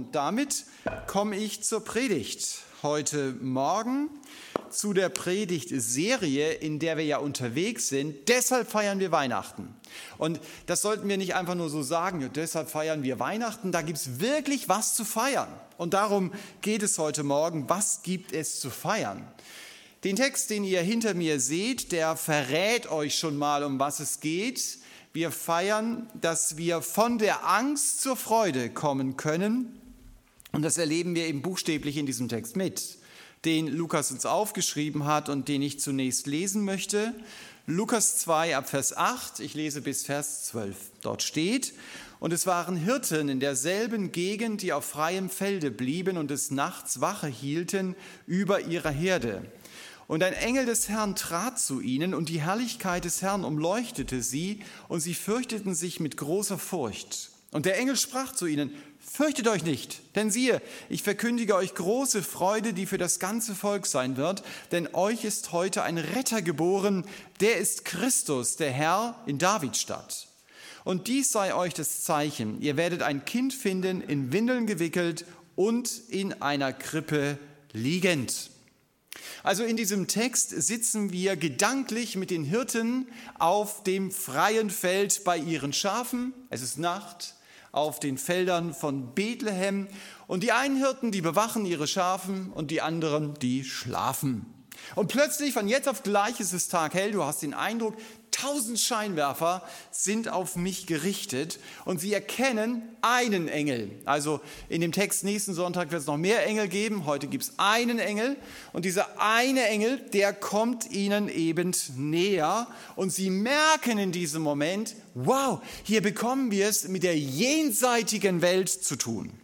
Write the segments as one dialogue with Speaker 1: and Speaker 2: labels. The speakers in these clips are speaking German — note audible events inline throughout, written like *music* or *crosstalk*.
Speaker 1: Und damit komme ich zur Predigt heute Morgen, zu der Predigtserie, in der wir ja unterwegs sind. Deshalb feiern wir Weihnachten. Und das sollten wir nicht einfach nur so sagen, deshalb feiern wir Weihnachten. Da gibt es wirklich was zu feiern. Und darum geht es heute Morgen. Was gibt es zu feiern? Den Text, den ihr hinter mir seht, der verrät euch schon mal, um was es geht. Wir feiern, dass wir von der Angst zur Freude kommen können. Und das erleben wir eben buchstäblich in diesem Text mit, den Lukas uns aufgeschrieben hat und den ich zunächst lesen möchte. Lukas 2 ab Vers 8, ich lese bis Vers 12. Dort steht, und es waren Hirten in derselben Gegend, die auf freiem Felde blieben und des Nachts Wache hielten über ihrer Herde. Und ein Engel des Herrn trat zu ihnen, und die Herrlichkeit des Herrn umleuchtete sie, und sie fürchteten sich mit großer Furcht. Und der Engel sprach zu ihnen, Fürchtet euch nicht, denn siehe, ich verkündige euch große Freude, die für das ganze Volk sein wird, denn euch ist heute ein Retter geboren, der ist Christus, der Herr in Davidstadt. Und dies sei euch das Zeichen, ihr werdet ein Kind finden, in Windeln gewickelt und in einer Krippe liegend. Also in diesem Text sitzen wir gedanklich mit den Hirten auf dem freien Feld bei ihren Schafen. Es ist Nacht auf den Feldern von Bethlehem und die einen Hirten, die bewachen ihre Schafen und die anderen, die schlafen. Und plötzlich, von jetzt auf gleich ist es Tag hell, du hast den Eindruck, tausend Scheinwerfer sind auf mich gerichtet und sie erkennen einen Engel. Also in dem Text nächsten Sonntag wird es noch mehr Engel geben, heute gibt es einen Engel und dieser eine Engel, der kommt ihnen eben näher und sie merken in diesem Moment, wow, hier bekommen wir es mit der jenseitigen Welt zu tun.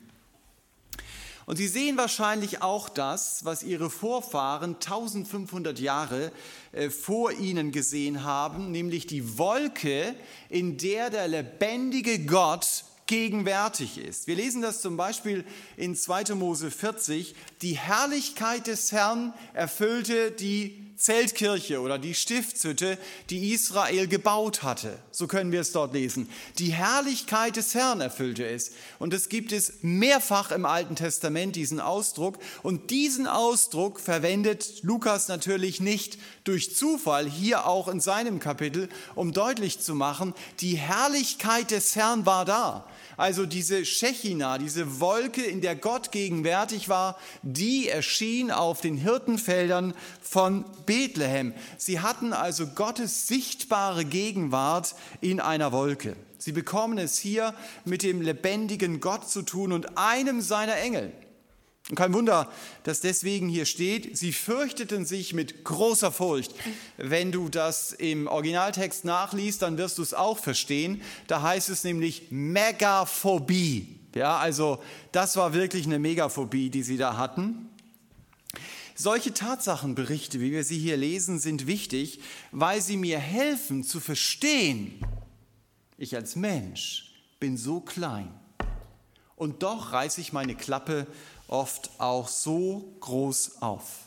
Speaker 1: Und Sie sehen wahrscheinlich auch das, was Ihre Vorfahren 1500 Jahre äh, vor Ihnen gesehen haben, nämlich die Wolke, in der der lebendige Gott gegenwärtig ist. Wir lesen das zum Beispiel in 2. Mose 40. Die Herrlichkeit des Herrn erfüllte die Zeltkirche oder die Stiftshütte, die Israel gebaut hatte. So können wir es dort lesen. Die Herrlichkeit des Herrn erfüllte es. Und es gibt es mehrfach im Alten Testament, diesen Ausdruck. Und diesen Ausdruck verwendet Lukas natürlich nicht durch Zufall, hier auch in seinem Kapitel, um deutlich zu machen, die Herrlichkeit des Herrn war da. Also diese Shechina, diese Wolke, in der Gott gegenwärtig war, die erschien auf den Hirtenfeldern von Bethlehem. Sie hatten also Gottes sichtbare Gegenwart in einer Wolke. Sie bekommen es hier mit dem lebendigen Gott zu tun und einem seiner Engel. Und kein Wunder, dass deswegen hier steht, sie fürchteten sich mit großer Furcht. Wenn du das im Originaltext nachliest, dann wirst du es auch verstehen. Da heißt es nämlich Megaphobie. Ja, also das war wirklich eine Megaphobie, die sie da hatten. Solche Tatsachenberichte, wie wir sie hier lesen, sind wichtig, weil sie mir helfen zu verstehen, ich als Mensch bin so klein und doch reiße ich meine Klappe oft auch so groß auf.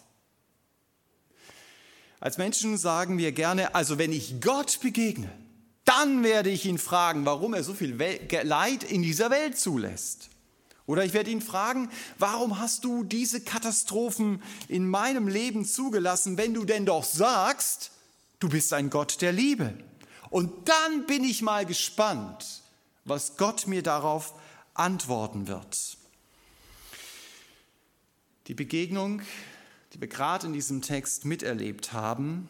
Speaker 1: Als Menschen sagen wir gerne, also wenn ich Gott begegne, dann werde ich ihn fragen, warum er so viel Leid in dieser Welt zulässt. Oder ich werde ihn fragen, warum hast du diese Katastrophen in meinem Leben zugelassen, wenn du denn doch sagst, du bist ein Gott der Liebe. Und dann bin ich mal gespannt, was Gott mir darauf antworten wird. Die Begegnung, die wir gerade in diesem Text miterlebt haben,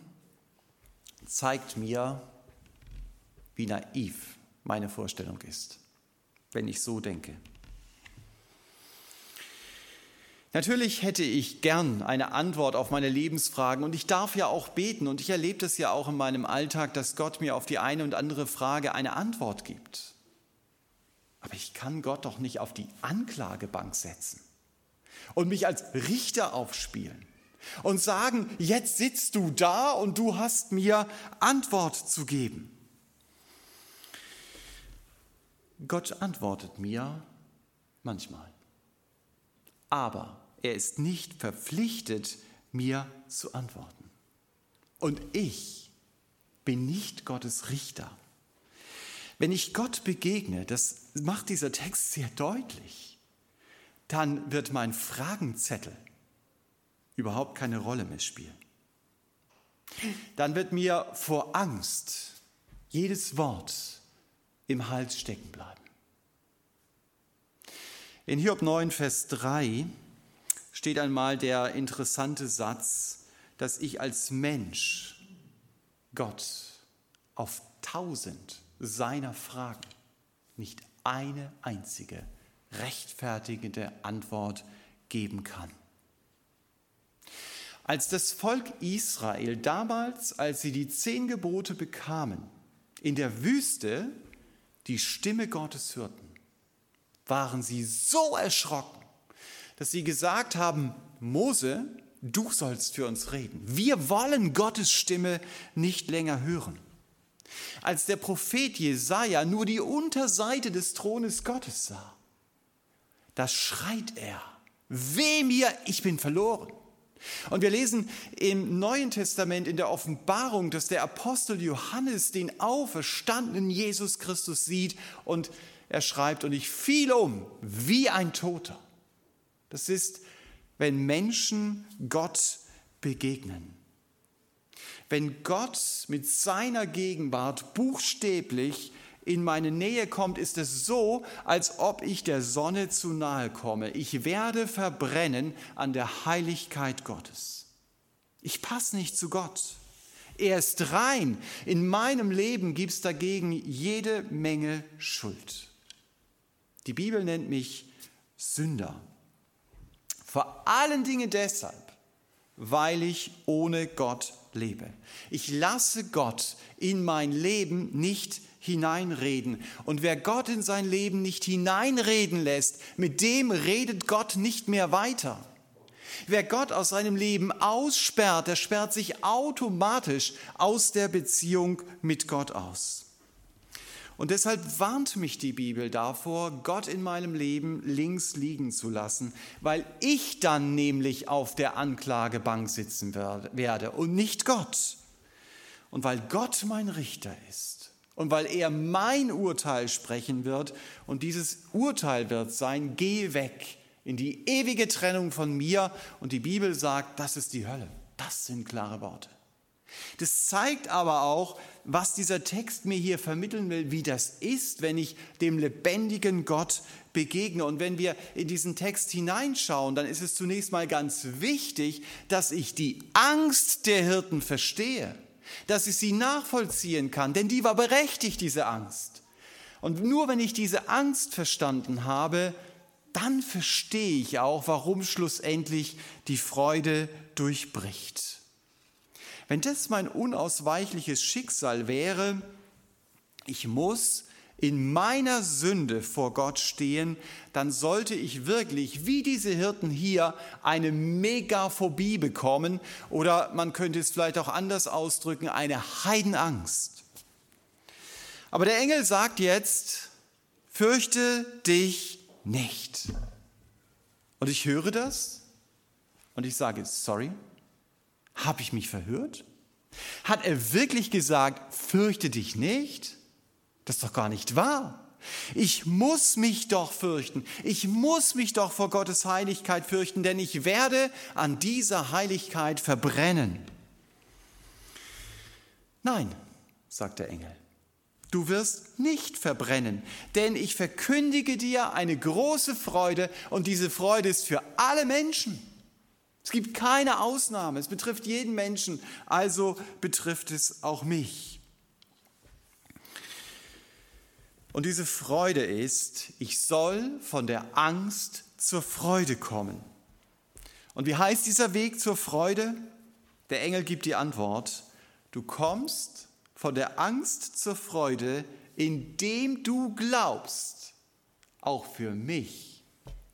Speaker 1: zeigt mir, wie naiv meine Vorstellung ist, wenn ich so denke. Natürlich hätte ich gern eine Antwort auf meine Lebensfragen und ich darf ja auch beten und ich erlebe das ja auch in meinem Alltag, dass Gott mir auf die eine und andere Frage eine Antwort gibt. Aber ich kann Gott doch nicht auf die Anklagebank setzen und mich als Richter aufspielen und sagen, jetzt sitzt du da und du hast mir Antwort zu geben. Gott antwortet mir manchmal, aber er ist nicht verpflichtet, mir zu antworten. Und ich bin nicht Gottes Richter. Wenn ich Gott begegne, das macht dieser Text sehr deutlich, dann wird mein Fragenzettel überhaupt keine Rolle mehr spielen. Dann wird mir vor Angst jedes Wort im Hals stecken bleiben. In Hiob 9, Vers 3 steht einmal der interessante Satz, dass ich als Mensch Gott auf tausend seiner Fragen nicht eine einzige rechtfertigende Antwort geben kann. Als das Volk Israel damals, als sie die zehn Gebote bekamen, in der Wüste die Stimme Gottes hörten, waren sie so erschrocken, dass sie gesagt haben, Mose, du sollst für uns reden. Wir wollen Gottes Stimme nicht länger hören. Als der Prophet Jesaja nur die Unterseite des Thrones Gottes sah, da schreit er, weh mir, ich bin verloren. Und wir lesen im Neuen Testament in der Offenbarung, dass der Apostel Johannes den auferstandenen Jesus Christus sieht und er schreibt, und ich fiel um wie ein Toter. Das ist, wenn Menschen Gott begegnen. Wenn Gott mit seiner Gegenwart buchstäblich in meine Nähe kommt, ist es so, als ob ich der Sonne zu nahe komme. Ich werde verbrennen an der Heiligkeit Gottes. Ich passe nicht zu Gott. Er ist rein. In meinem Leben gibt es dagegen jede Menge Schuld. Die Bibel nennt mich Sünder. Vor allen Dingen deshalb, weil ich ohne Gott lebe. Ich lasse Gott in mein Leben nicht hineinreden. Und wer Gott in sein Leben nicht hineinreden lässt, mit dem redet Gott nicht mehr weiter. Wer Gott aus seinem Leben aussperrt, der sperrt sich automatisch aus der Beziehung mit Gott aus. Und deshalb warnt mich die Bibel davor, Gott in meinem Leben links liegen zu lassen, weil ich dann nämlich auf der Anklagebank sitzen werde und nicht Gott. Und weil Gott mein Richter ist und weil er mein Urteil sprechen wird und dieses Urteil wird sein, geh weg in die ewige Trennung von mir und die Bibel sagt, das ist die Hölle. Das sind klare Worte. Das zeigt aber auch, was dieser Text mir hier vermitteln will, wie das ist, wenn ich dem lebendigen Gott begegne. Und wenn wir in diesen Text hineinschauen, dann ist es zunächst mal ganz wichtig, dass ich die Angst der Hirten verstehe dass ich sie nachvollziehen kann, denn die war berechtigt, diese Angst. Und nur wenn ich diese Angst verstanden habe, dann verstehe ich auch, warum schlussendlich die Freude durchbricht. Wenn das mein unausweichliches Schicksal wäre, ich muss in meiner Sünde vor Gott stehen, dann sollte ich wirklich, wie diese Hirten hier, eine Megaphobie bekommen oder man könnte es vielleicht auch anders ausdrücken, eine Heidenangst. Aber der Engel sagt jetzt, fürchte dich nicht. Und ich höre das und ich sage, sorry, habe ich mich verhört? Hat er wirklich gesagt, fürchte dich nicht? Das ist doch gar nicht wahr. Ich muss mich doch fürchten. Ich muss mich doch vor Gottes Heiligkeit fürchten, denn ich werde an dieser Heiligkeit verbrennen. Nein, sagt der Engel, du wirst nicht verbrennen, denn ich verkündige dir eine große Freude und diese Freude ist für alle Menschen. Es gibt keine Ausnahme, es betrifft jeden Menschen, also betrifft es auch mich. Und diese Freude ist, ich soll von der Angst zur Freude kommen. Und wie heißt dieser Weg zur Freude? Der Engel gibt die Antwort, du kommst von der Angst zur Freude, indem du glaubst, auch für mich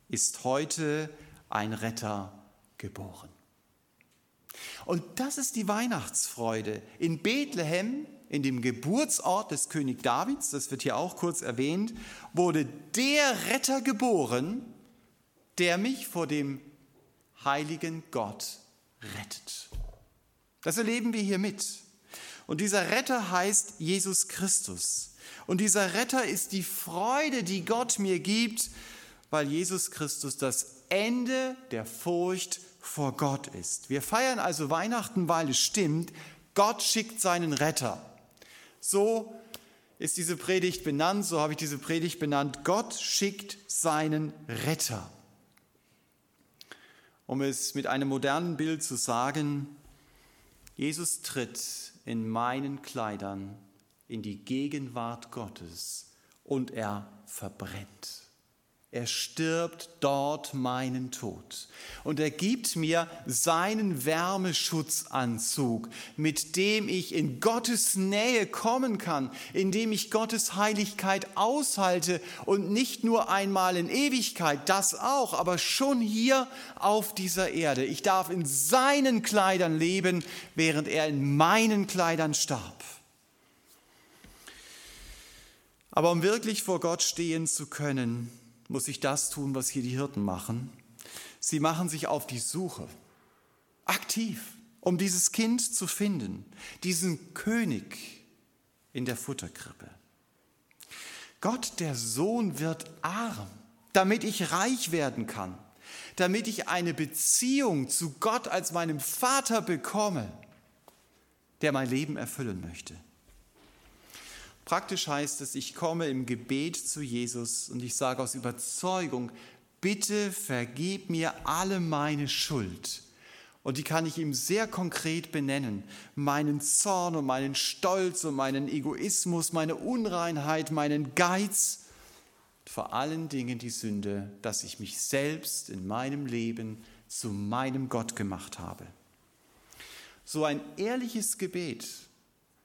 Speaker 1: ist heute ein Retter geboren. Und das ist die Weihnachtsfreude. In Bethlehem in dem Geburtsort des König Davids, das wird hier auch kurz erwähnt, wurde der Retter geboren, der mich vor dem heiligen Gott rettet. Das erleben wir hier mit. Und dieser Retter heißt Jesus Christus. Und dieser Retter ist die Freude, die Gott mir gibt, weil Jesus Christus das Ende der Furcht vor Gott ist. Wir feiern also Weihnachten, weil es stimmt, Gott schickt seinen Retter. So ist diese Predigt benannt, so habe ich diese Predigt benannt. Gott schickt seinen Retter. Um es mit einem modernen Bild zu sagen, Jesus tritt in meinen Kleidern in die Gegenwart Gottes und er verbrennt. Er stirbt dort meinen Tod. Und er gibt mir seinen Wärmeschutzanzug, mit dem ich in Gottes Nähe kommen kann, in dem ich Gottes Heiligkeit aushalte und nicht nur einmal in Ewigkeit, das auch, aber schon hier auf dieser Erde. Ich darf in seinen Kleidern leben, während er in meinen Kleidern starb. Aber um wirklich vor Gott stehen zu können, muss ich das tun, was hier die Hirten machen. Sie machen sich auf die Suche, aktiv, um dieses Kind zu finden, diesen König in der Futterkrippe. Gott, der Sohn, wird arm, damit ich reich werden kann, damit ich eine Beziehung zu Gott als meinem Vater bekomme, der mein Leben erfüllen möchte. Praktisch heißt es, ich komme im Gebet zu Jesus und ich sage aus Überzeugung, bitte vergib mir alle meine Schuld. Und die kann ich ihm sehr konkret benennen. Meinen Zorn und meinen Stolz und meinen Egoismus, meine Unreinheit, meinen Geiz. Vor allen Dingen die Sünde, dass ich mich selbst in meinem Leben zu meinem Gott gemacht habe. So ein ehrliches Gebet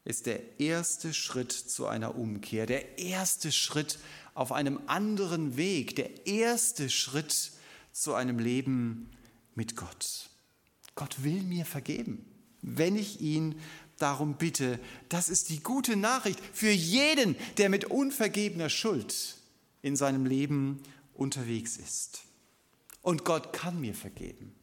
Speaker 1: ist der erste Schritt zu einer Umkehr, der erste Schritt auf einem anderen Weg, der erste Schritt zu einem Leben mit Gott. Gott will mir vergeben, wenn ich ihn darum bitte. Das ist die gute Nachricht für jeden, der mit unvergebener Schuld in seinem Leben unterwegs ist. Und Gott kann mir vergeben.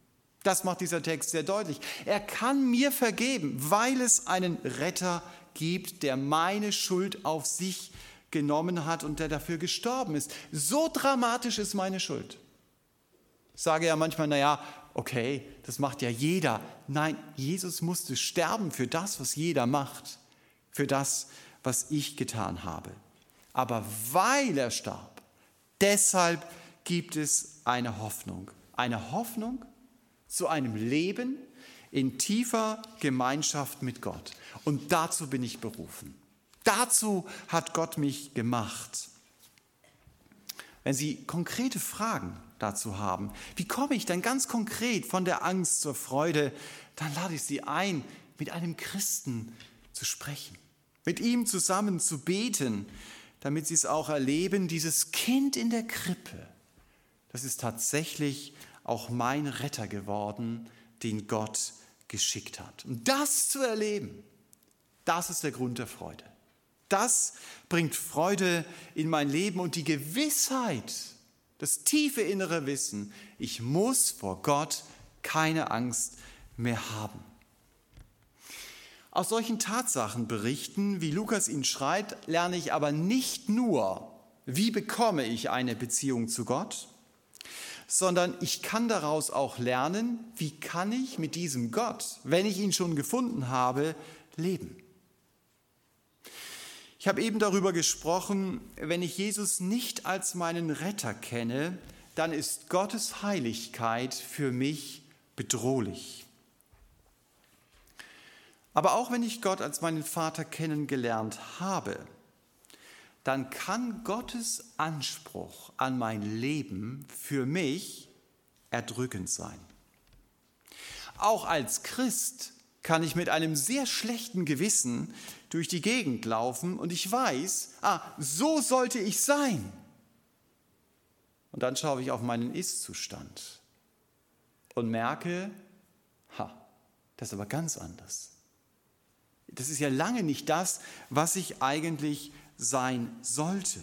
Speaker 1: Das macht dieser Text sehr deutlich. Er kann mir vergeben, weil es einen Retter gibt, der meine Schuld auf sich genommen hat und der dafür gestorben ist. So dramatisch ist meine Schuld. Ich sage ja manchmal, naja, okay, das macht ja jeder. Nein, Jesus musste sterben für das, was jeder macht, für das, was ich getan habe. Aber weil er starb, deshalb gibt es eine Hoffnung. Eine Hoffnung, zu einem Leben in tiefer Gemeinschaft mit Gott. Und dazu bin ich berufen. Dazu hat Gott mich gemacht. Wenn Sie konkrete Fragen dazu haben, wie komme ich dann ganz konkret von der Angst zur Freude, dann lade ich Sie ein, mit einem Christen zu sprechen, mit ihm zusammen zu beten, damit Sie es auch erleben, dieses Kind in der Krippe, das ist tatsächlich auch mein Retter geworden, den Gott geschickt hat. Und das zu erleben, das ist der Grund der Freude. Das bringt Freude in mein Leben und die Gewissheit, das tiefe innere Wissen, ich muss vor Gott keine Angst mehr haben. Aus solchen Tatsachen berichten, wie Lukas ihn schreibt, lerne ich aber nicht nur, wie bekomme ich eine Beziehung zu Gott, sondern ich kann daraus auch lernen, wie kann ich mit diesem Gott, wenn ich ihn schon gefunden habe, leben. Ich habe eben darüber gesprochen, wenn ich Jesus nicht als meinen Retter kenne, dann ist Gottes Heiligkeit für mich bedrohlich. Aber auch wenn ich Gott als meinen Vater kennengelernt habe, dann kann Gottes Anspruch an mein Leben für mich erdrückend sein. Auch als Christ kann ich mit einem sehr schlechten Gewissen durch die Gegend laufen und ich weiß, ah, so sollte ich sein. Und dann schaue ich auf meinen Ist-Zustand und merke, ha, das ist aber ganz anders. Das ist ja lange nicht das, was ich eigentlich sein sollte.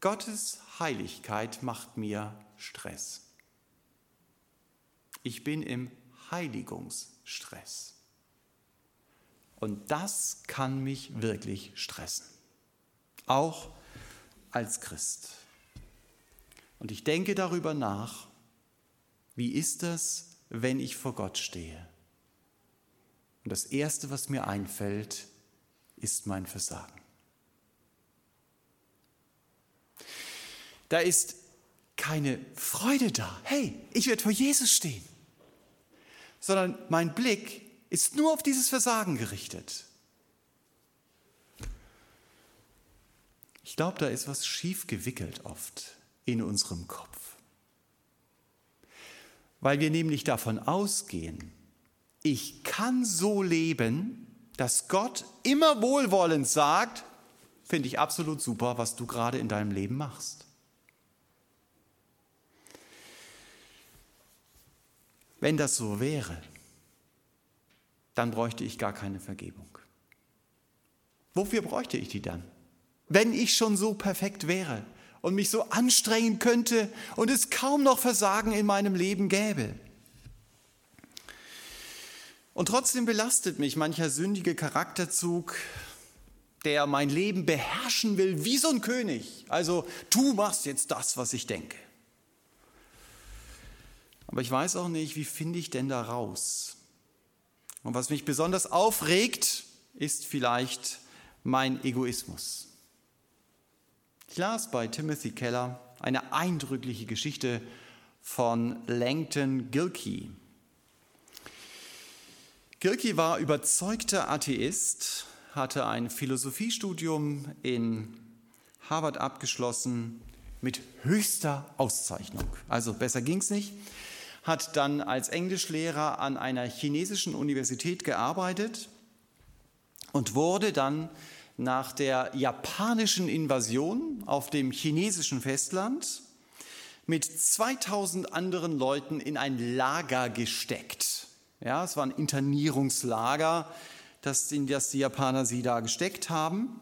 Speaker 1: Gottes Heiligkeit macht mir Stress. Ich bin im Heiligungsstress. Und das kann mich wirklich stressen. Auch als Christ. Und ich denke darüber nach, wie ist das, wenn ich vor Gott stehe? Und das Erste, was mir einfällt, ist mein Versagen. Da ist keine Freude da. Hey, ich werde vor Jesus stehen. Sondern mein Blick ist nur auf dieses Versagen gerichtet. Ich glaube, da ist was schief gewickelt oft in unserem Kopf. Weil wir nämlich davon ausgehen, ich kann so leben, dass Gott immer wohlwollend sagt, finde ich absolut super, was du gerade in deinem Leben machst. Wenn das so wäre, dann bräuchte ich gar keine Vergebung. Wofür bräuchte ich die dann? Wenn ich schon so perfekt wäre und mich so anstrengen könnte und es kaum noch Versagen in meinem Leben gäbe. Und trotzdem belastet mich mancher sündige Charakterzug, der mein Leben beherrschen will wie so ein König. Also du machst jetzt das, was ich denke. Aber ich weiß auch nicht, wie finde ich denn da raus? Und was mich besonders aufregt, ist vielleicht mein Egoismus. Ich las bei Timothy Keller eine eindrückliche Geschichte von Langton Gilkey. Gilkey war überzeugter Atheist, hatte ein Philosophiestudium in Harvard abgeschlossen mit höchster Auszeichnung. Also besser ging es nicht hat dann als Englischlehrer an einer chinesischen Universität gearbeitet und wurde dann nach der japanischen Invasion auf dem chinesischen Festland mit 2000 anderen Leuten in ein Lager gesteckt. Ja, es war ein Internierungslager, das, in das die Japaner sie da gesteckt haben.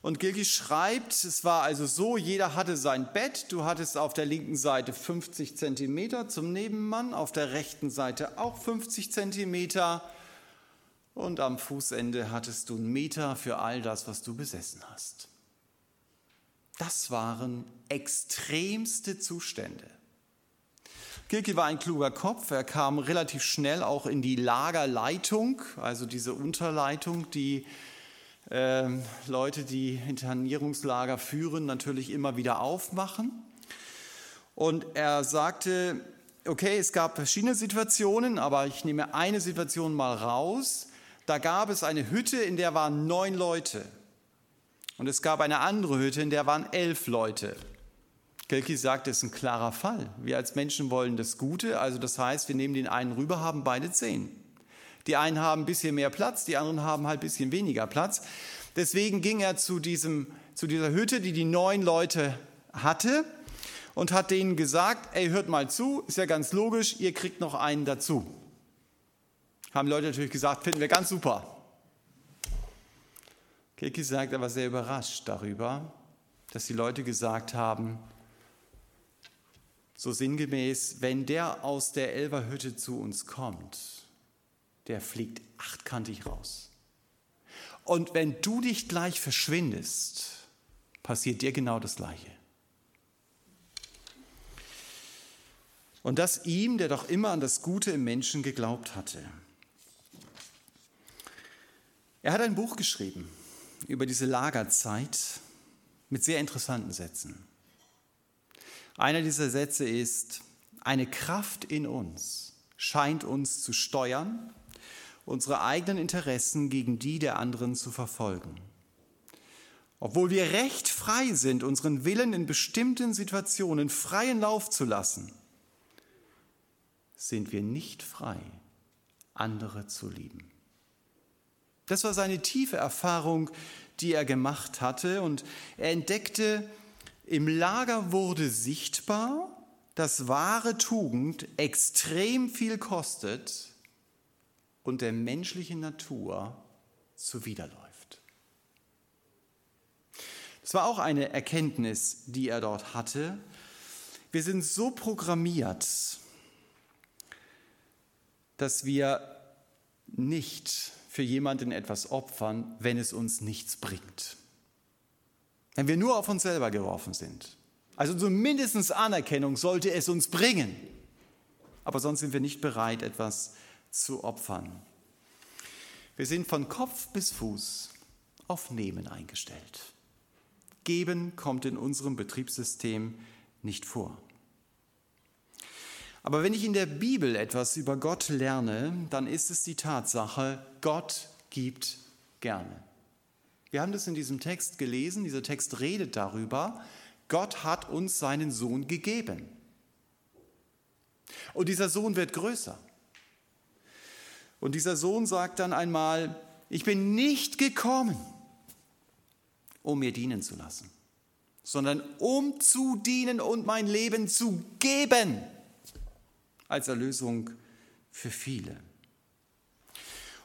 Speaker 1: Und Gilgi schreibt, es war also so, jeder hatte sein Bett, du hattest auf der linken Seite 50 Zentimeter zum Nebenmann, auf der rechten Seite auch 50 Zentimeter und am Fußende hattest du einen Meter für all das, was du besessen hast. Das waren extremste Zustände. Gilki war ein kluger Kopf, er kam relativ schnell auch in die Lagerleitung, also diese Unterleitung, die äh, Leute, die Internierungslager führen, natürlich immer wieder aufmachen. Und er sagte, okay, es gab verschiedene Situationen, aber ich nehme eine Situation mal raus. Da gab es eine Hütte, in der waren neun Leute. Und es gab eine andere Hütte, in der waren elf Leute. Kelki sagt, das ist ein klarer Fall. Wir als Menschen wollen das Gute, also das heißt, wir nehmen den einen rüber, haben beide zehn. Die einen haben ein bisschen mehr Platz, die anderen haben halt ein bisschen weniger Platz. Deswegen ging er zu, diesem, zu dieser Hütte, die die neun Leute hatte und hat denen gesagt, ey, hört mal zu, ist ja ganz logisch, ihr kriegt noch einen dazu. Haben Leute natürlich gesagt, finden wir ganz super. Keki sagt, er war sehr überrascht darüber, dass die Leute gesagt haben, so sinngemäß, wenn der aus der Elverhütte zu uns kommt, der fliegt achtkantig raus. Und wenn du dich gleich verschwindest, passiert dir genau das Gleiche. Und das ihm, der doch immer an das Gute im Menschen geglaubt hatte. Er hat ein Buch geschrieben über diese Lagerzeit mit sehr interessanten Sätzen. Einer dieser Sätze ist, eine Kraft in uns scheint uns zu steuern unsere eigenen Interessen gegen die der anderen zu verfolgen. Obwohl wir recht frei sind, unseren Willen in bestimmten Situationen freien Lauf zu lassen, sind wir nicht frei, andere zu lieben. Das war seine tiefe Erfahrung, die er gemacht hatte und er entdeckte, im Lager wurde sichtbar, dass wahre Tugend extrem viel kostet und der menschlichen Natur zuwiderläuft. Das war auch eine Erkenntnis, die er dort hatte. Wir sind so programmiert, dass wir nicht für jemanden etwas opfern, wenn es uns nichts bringt. Wenn wir nur auf uns selber geworfen sind. Also zumindest Anerkennung sollte es uns bringen. Aber sonst sind wir nicht bereit, etwas zu opfern. Wir sind von Kopf bis Fuß auf Nehmen eingestellt. Geben kommt in unserem Betriebssystem nicht vor. Aber wenn ich in der Bibel etwas über Gott lerne, dann ist es die Tatsache, Gott gibt gerne. Wir haben das in diesem Text gelesen, dieser Text redet darüber, Gott hat uns seinen Sohn gegeben. Und dieser Sohn wird größer. Und dieser Sohn sagt dann einmal, ich bin nicht gekommen, um mir dienen zu lassen, sondern um zu dienen und mein Leben zu geben als Erlösung für viele.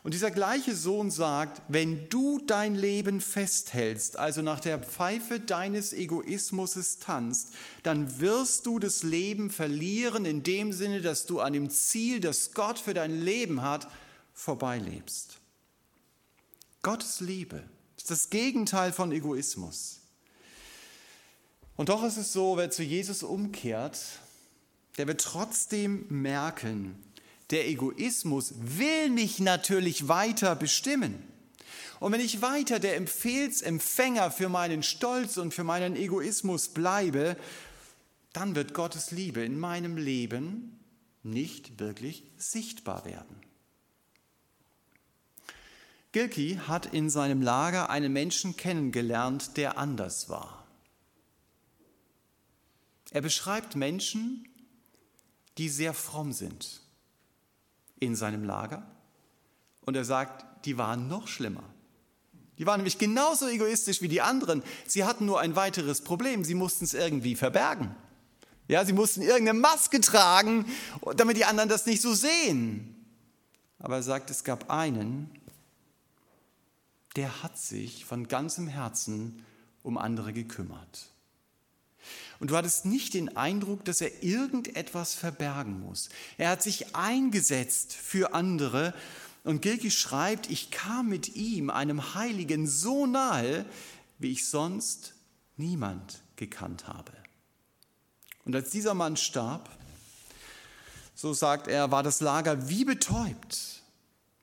Speaker 1: Und dieser gleiche Sohn sagt, wenn du dein Leben festhältst, also nach der Pfeife deines Egoismus tanzt, dann wirst du das Leben verlieren in dem Sinne, dass du an dem Ziel, das Gott für dein Leben hat, vorbeilebst. Gottes Liebe ist das Gegenteil von Egoismus. Und doch ist es so, wer zu Jesus umkehrt, der wird trotzdem merken, der Egoismus will mich natürlich weiter bestimmen. Und wenn ich weiter der Empfehlsempfänger für meinen Stolz und für meinen Egoismus bleibe, dann wird Gottes Liebe in meinem Leben nicht wirklich sichtbar werden. Gilkey hat in seinem Lager einen Menschen kennengelernt, der anders war. Er beschreibt Menschen, die sehr fromm sind in seinem Lager. Und er sagt, die waren noch schlimmer. Die waren nämlich genauso egoistisch wie die anderen. Sie hatten nur ein weiteres Problem. Sie mussten es irgendwie verbergen. Ja, sie mussten irgendeine Maske tragen, damit die anderen das nicht so sehen. Aber er sagt, es gab einen, der hat sich von ganzem Herzen um andere gekümmert. Und du hattest nicht den Eindruck, dass er irgendetwas verbergen muss. Er hat sich eingesetzt für andere. Und Gilki schreibt, ich kam mit ihm, einem Heiligen, so nahe, wie ich sonst niemand gekannt habe. Und als dieser Mann starb, so sagt er, war das Lager wie betäubt.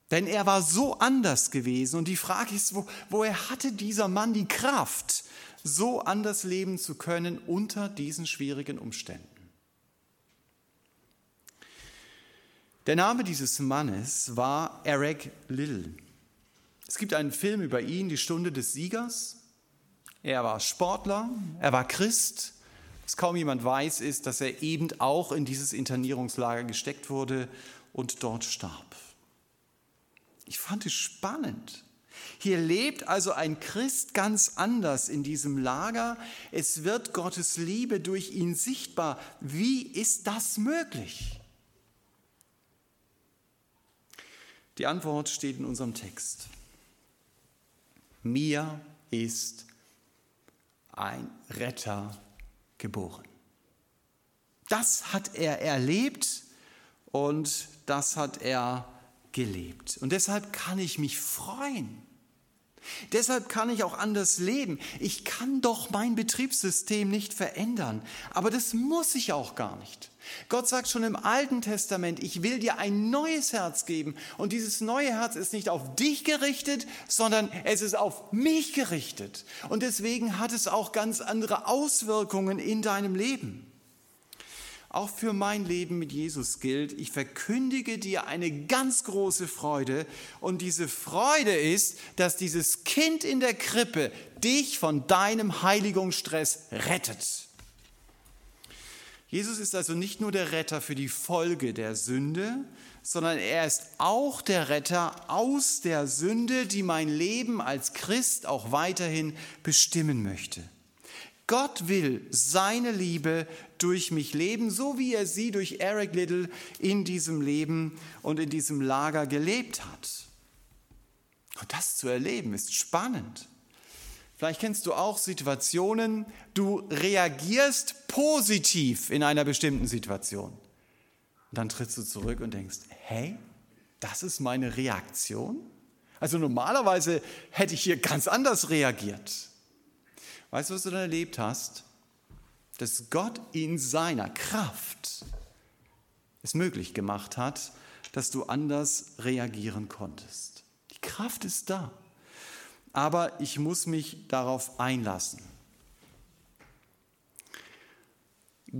Speaker 1: Denn er war so anders gewesen. Und die Frage ist, wo, woher hatte dieser Mann die Kraft, so anders leben zu können unter diesen schwierigen Umständen. Der Name dieses Mannes war Eric Liddell. Es gibt einen Film über ihn, Die Stunde des Siegers. Er war Sportler, er war Christ. Was kaum jemand weiß, ist, dass er eben auch in dieses Internierungslager gesteckt wurde und dort starb. Ich fand es spannend, hier lebt also ein Christ ganz anders in diesem Lager. Es wird Gottes Liebe durch ihn sichtbar. Wie ist das möglich? Die Antwort steht in unserem Text. Mir ist ein Retter geboren. Das hat er erlebt und das hat er gelebt. Und deshalb kann ich mich freuen. Deshalb kann ich auch anders leben. Ich kann doch mein Betriebssystem nicht verändern, aber das muss ich auch gar nicht. Gott sagt schon im Alten Testament, ich will dir ein neues Herz geben und dieses neue Herz ist nicht auf dich gerichtet, sondern es ist auf mich gerichtet. Und deswegen hat es auch ganz andere Auswirkungen in deinem Leben auch für mein Leben mit Jesus gilt. Ich verkündige dir eine ganz große Freude und diese Freude ist, dass dieses Kind in der Krippe dich von deinem Heiligungsstress rettet. Jesus ist also nicht nur der Retter für die Folge der Sünde, sondern er ist auch der Retter aus der Sünde, die mein Leben als Christ auch weiterhin bestimmen möchte. Gott will seine Liebe durch mich leben, so wie er sie durch Eric Little in diesem Leben und in diesem Lager gelebt hat. Und das zu erleben ist spannend. Vielleicht kennst du auch Situationen, du reagierst positiv in einer bestimmten Situation. Und dann trittst du zurück und denkst, hey, das ist meine Reaktion? Also normalerweise hätte ich hier ganz anders reagiert. Weißt du, was du dann erlebt hast? dass Gott in seiner Kraft es möglich gemacht hat, dass du anders reagieren konntest. Die Kraft ist da, aber ich muss mich darauf einlassen.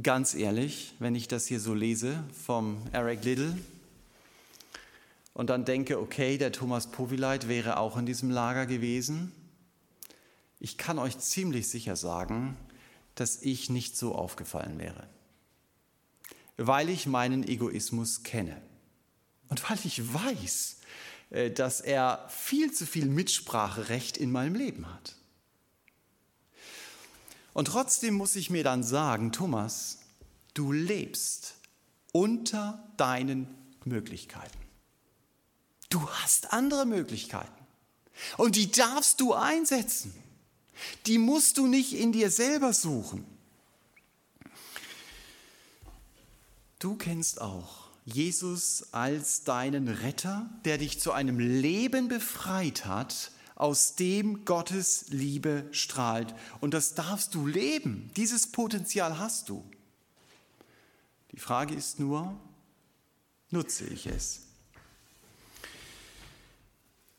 Speaker 1: Ganz ehrlich, wenn ich das hier so lese vom Eric Little und dann denke, okay, der Thomas Powileit wäre auch in diesem Lager gewesen, ich kann euch ziemlich sicher sagen, dass ich nicht so aufgefallen wäre, weil ich meinen Egoismus kenne und weil ich weiß, äh, dass er viel zu viel Mitspracherecht in meinem Leben hat. Und trotzdem muss ich mir dann sagen, Thomas, du lebst unter deinen Möglichkeiten. Du hast andere Möglichkeiten. Und die darfst du einsetzen. Die musst du nicht in dir selber suchen. Du kennst auch Jesus als deinen Retter, der dich zu einem Leben befreit hat, aus dem Gottes Liebe strahlt. Und das darfst du leben. Dieses Potenzial hast du. Die Frage ist nur, nutze ich es?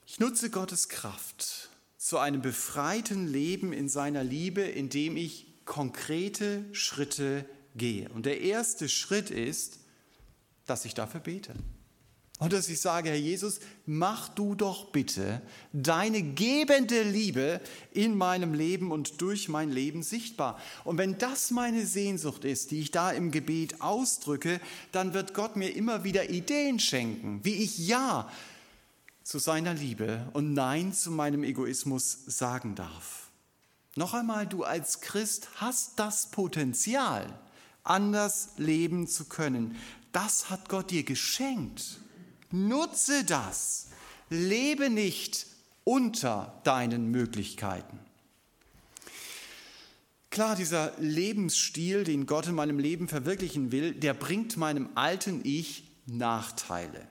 Speaker 1: Ich nutze Gottes Kraft zu einem befreiten Leben in seiner Liebe, indem ich konkrete Schritte gehe. Und der erste Schritt ist, dass ich dafür bete. Und dass ich sage, Herr Jesus, mach du doch bitte deine gebende Liebe in meinem Leben und durch mein Leben sichtbar. Und wenn das meine Sehnsucht ist, die ich da im Gebet ausdrücke, dann wird Gott mir immer wieder Ideen schenken, wie ich Ja zu seiner Liebe und Nein zu meinem Egoismus sagen darf. Noch einmal, du als Christ hast das Potenzial, anders leben zu können. Das hat Gott dir geschenkt. Nutze das. Lebe nicht unter deinen Möglichkeiten. Klar, dieser Lebensstil, den Gott in meinem Leben verwirklichen will, der bringt meinem alten Ich Nachteile.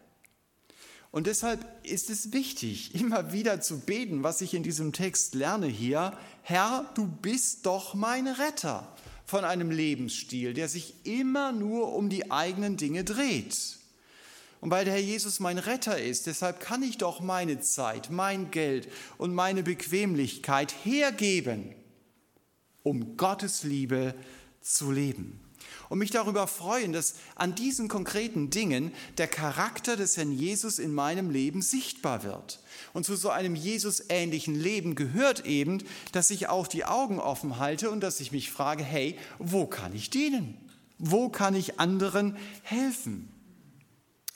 Speaker 1: Und deshalb ist es wichtig, *laughs* immer wieder zu beten, was ich in diesem Text lerne hier. Herr, du bist doch mein Retter von einem Lebensstil, der sich immer nur um die eigenen Dinge dreht. Und weil der Herr Jesus mein Retter ist, deshalb kann ich doch meine Zeit, mein Geld und meine Bequemlichkeit hergeben, um Gottes Liebe zu leben. Und mich darüber freuen, dass an diesen konkreten Dingen der Charakter des Herrn Jesus in meinem Leben sichtbar wird. Und zu so einem Jesus-ähnlichen Leben gehört eben, dass ich auch die Augen offen halte und dass ich mich frage, hey, wo kann ich dienen? Wo kann ich anderen helfen?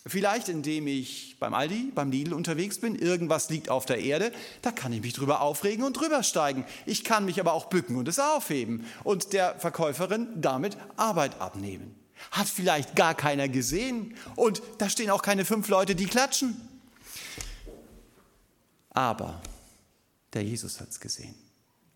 Speaker 1: Vielleicht indem ich beim Aldi, beim Lidl unterwegs bin, irgendwas liegt auf der Erde, da kann ich mich drüber aufregen und drüber steigen. Ich kann mich aber auch bücken und es aufheben und der Verkäuferin damit Arbeit abnehmen. Hat vielleicht gar keiner gesehen und da stehen auch keine fünf Leute, die klatschen. Aber der Jesus hat es gesehen.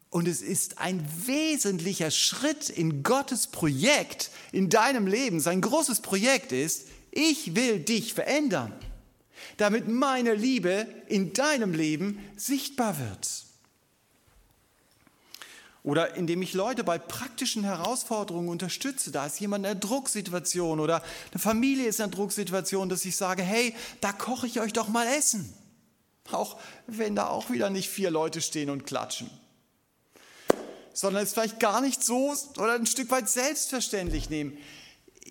Speaker 1: Und es ist ein wesentlicher Schritt in Gottes Projekt in deinem Leben. Sein großes Projekt ist, ich will dich verändern, damit meine Liebe in deinem Leben sichtbar wird. Oder indem ich Leute bei praktischen Herausforderungen unterstütze. Da ist jemand in einer Drucksituation oder eine Familie ist in einer Drucksituation, dass ich sage, hey, da koche ich euch doch mal Essen. Auch wenn da auch wieder nicht vier Leute stehen und klatschen. Sondern es vielleicht gar nicht so oder ein Stück weit selbstverständlich nehmen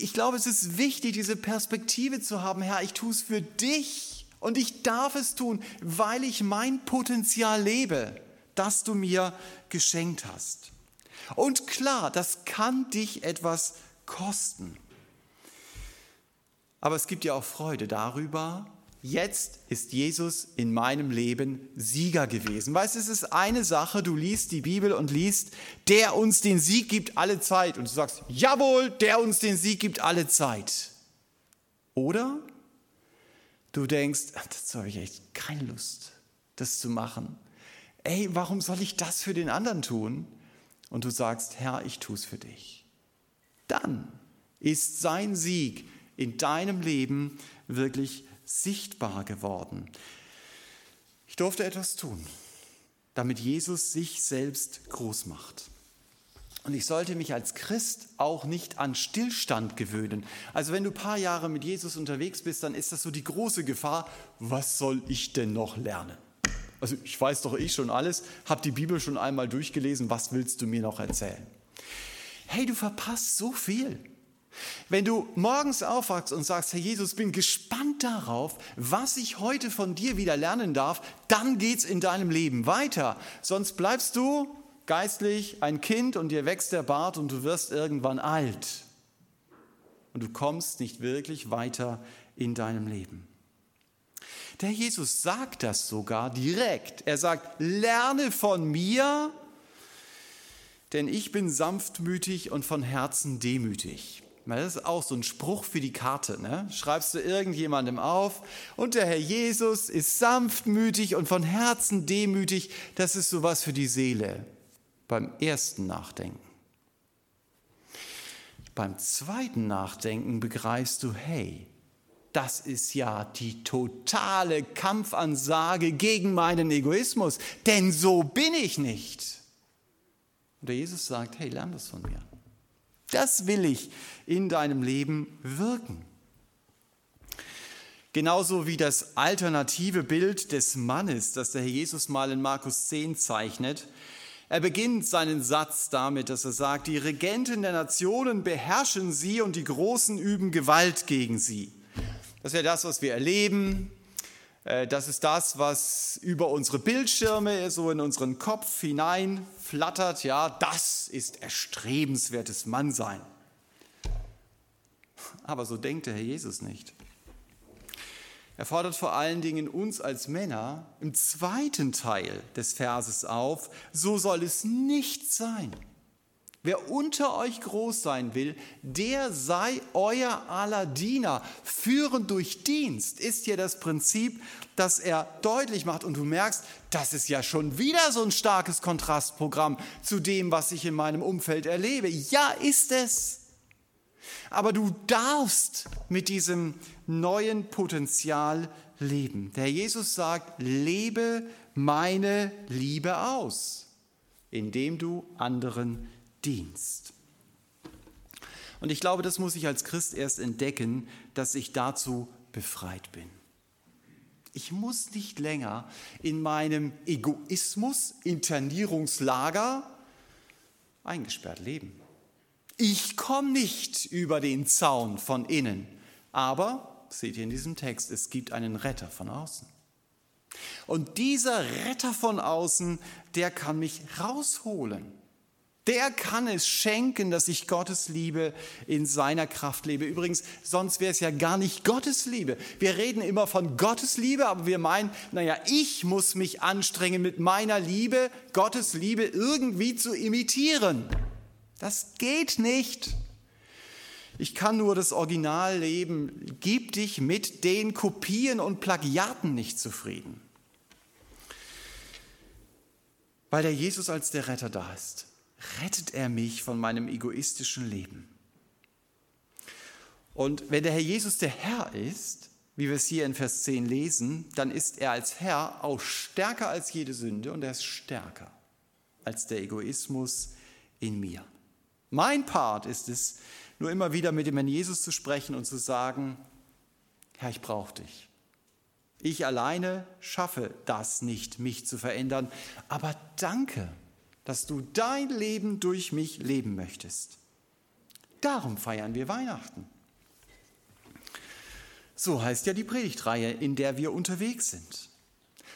Speaker 1: ich glaube, es ist wichtig, diese Perspektive zu haben, Herr, ich tue es für dich und ich darf es tun, weil ich mein Potenzial lebe, das du mir geschenkt hast. Und klar, das kann dich etwas kosten. Aber es gibt ja auch Freude darüber, jetzt ist Jesus in meinem Leben Sieger gewesen. Weißt du, es ist eine Sache, du liest die Bibel und liest, der uns den Sieg gibt alle Zeit. Und du sagst, jawohl, der uns den Sieg gibt alle Zeit. Oder du denkst, dazu habe ich echt keine Lust, das zu machen. Ey, warum soll ich das für den anderen tun? Und du sagst, Herr, ich tue es für dich. Dann ist sein Sieg in deinem Leben wirklich sichtbar geworden. Ich durfte etwas tun, damit Jesus sich selbst groß macht. Und ich sollte mich als Christ auch nicht an Stillstand gewöhnen. Also wenn du ein paar Jahre mit Jesus unterwegs bist, dann ist das so die große Gefahr, was soll ich denn noch lernen? Also ich weiß doch ich schon alles, habe die Bibel schon einmal durchgelesen, was willst du mir noch erzählen? Hey, du verpasst so viel. Wenn du morgens aufwachst und sagst, Herr Jesus, bin gespannt darauf, was ich heute von dir wieder lernen darf, dann geht's in deinem Leben weiter. Sonst bleibst du geistlich ein Kind und dir wächst der Bart und du wirst irgendwann alt. Und du kommst nicht wirklich weiter in deinem Leben. Der Jesus sagt das sogar direkt. Er sagt, lerne von mir, denn ich bin sanftmütig und von Herzen demütig. Das ist auch so ein Spruch für die Karte. Ne? Schreibst du irgendjemandem auf und der Herr Jesus ist sanftmütig und von Herzen demütig. Das ist sowas für die Seele beim ersten Nachdenken. Beim zweiten Nachdenken begreifst du, hey, das ist ja die totale Kampfansage gegen meinen Egoismus, denn so bin ich nicht. Und der Jesus sagt, hey, lern das von mir. Das will ich in deinem Leben wirken. Genauso wie das alternative Bild des Mannes, das der Herr Jesus mal in Markus 10 zeichnet. Er beginnt seinen Satz damit, dass er sagt, die Regenten der Nationen beherrschen sie und die Großen üben Gewalt gegen sie. Das wäre das, was wir erleben. Äh, das ist das, was über unsere Bildschirme so in unseren Kopf hinein flattert. Ja, das ist erstrebenswertes Mannsein. Aber so denkt der Herr Jesus nicht. Er fordert vor allen Dingen uns als Männer im zweiten Teil des Verses auf, so soll es nicht sein. Wer unter euch groß sein will, der sei euer aller Diener. Führen durch Dienst ist hier das Prinzip, das er deutlich macht. Und du merkst, das ist ja schon wieder so ein starkes Kontrastprogramm zu dem, was ich in meinem Umfeld erlebe. Ja, ist es. Aber du darfst mit diesem neuen Potenzial leben. Der Jesus sagt, lebe meine Liebe aus, indem du anderen dienst. Und ich glaube, das muss ich als Christ erst entdecken, dass ich dazu befreit bin. Ich muss nicht länger in meinem Egoismus, Internierungslager eingesperrt leben. Ich komme nicht über den Zaun von innen, aber, seht ihr in diesem Text, es gibt einen Retter von außen. Und dieser Retter von außen, der kann mich rausholen der kann es schenken, dass ich Gottes Liebe in seiner Kraft lebe. Übrigens, sonst wäre es ja gar nicht Gottes Liebe. Wir reden immer von Gottes Liebe, aber wir meinen, naja, ich muss mich anstrengen, mit meiner Liebe Gottes Liebe irgendwie zu imitieren. Das geht nicht. Ich kann nur das Original leben. Gib dich mit den Kopien und Plagiaten nicht zufrieden. Weil der Jesus als der Retter da ist rettet er mich von meinem egoistischen Leben. Und wenn der Herr Jesus der Herr ist, wie wir es hier in Vers 10 lesen, dann ist er als Herr auch stärker als jede Sünde und er ist stärker als der Egoismus in mir. Mein Part ist es, nur immer wieder mit dem Herrn Jesus zu sprechen und zu sagen, Herr, ich brauche dich. Ich alleine schaffe das nicht, mich zu verändern, aber danke, dass du dein Leben durch mich leben möchtest. Darum feiern wir Weihnachten. So heißt ja die Predigtreihe, in der wir unterwegs sind.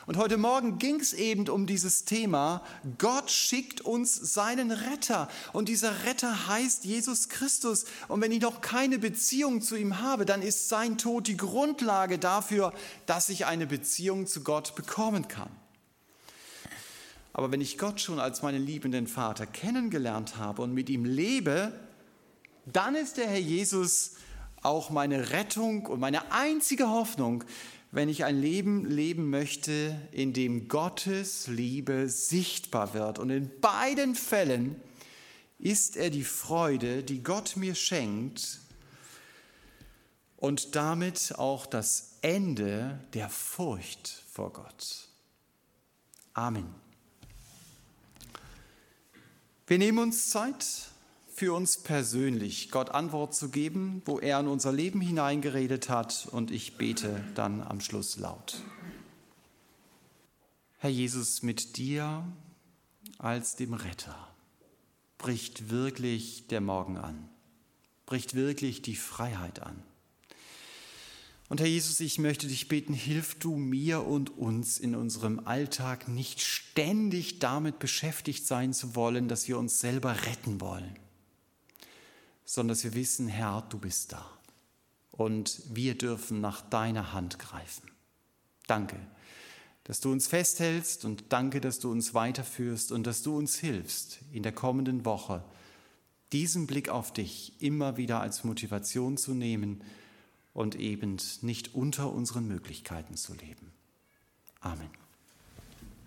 Speaker 1: Und heute Morgen ging es eben um dieses Thema, Gott schickt uns seinen Retter. Und dieser Retter heißt Jesus Christus. Und wenn ich noch keine Beziehung zu ihm habe, dann ist sein Tod die Grundlage dafür, dass ich eine Beziehung zu Gott bekommen kann. Aber wenn ich Gott schon als meinen liebenden Vater kennengelernt habe und mit ihm lebe, dann ist der Herr Jesus auch meine Rettung und meine einzige Hoffnung, wenn ich ein Leben leben möchte, in dem Gottes Liebe sichtbar wird. Und in beiden Fällen ist er die Freude, die Gott mir schenkt und damit auch das Ende der Furcht vor Gott. Amen. Wir nehmen uns Zeit für uns persönlich, Gott Antwort zu geben, wo er in unser Leben hineingeredet hat und ich bete dann am Schluss laut. Herr Jesus, mit dir als dem Retter bricht wirklich der Morgen an, bricht wirklich die Freiheit an. Und Herr Jesus, ich möchte dich beten, hilf du mir und uns in unserem Alltag nicht ständig damit beschäftigt sein zu wollen, dass wir uns selber retten wollen, sondern dass wir wissen, Herr, du bist da und wir dürfen nach deiner Hand greifen. Danke, dass du uns festhältst und danke, dass du uns weiterführst und dass du uns hilfst, in der kommenden Woche diesen Blick auf dich immer wieder als Motivation zu nehmen, und eben nicht unter unseren Möglichkeiten zu leben. Amen.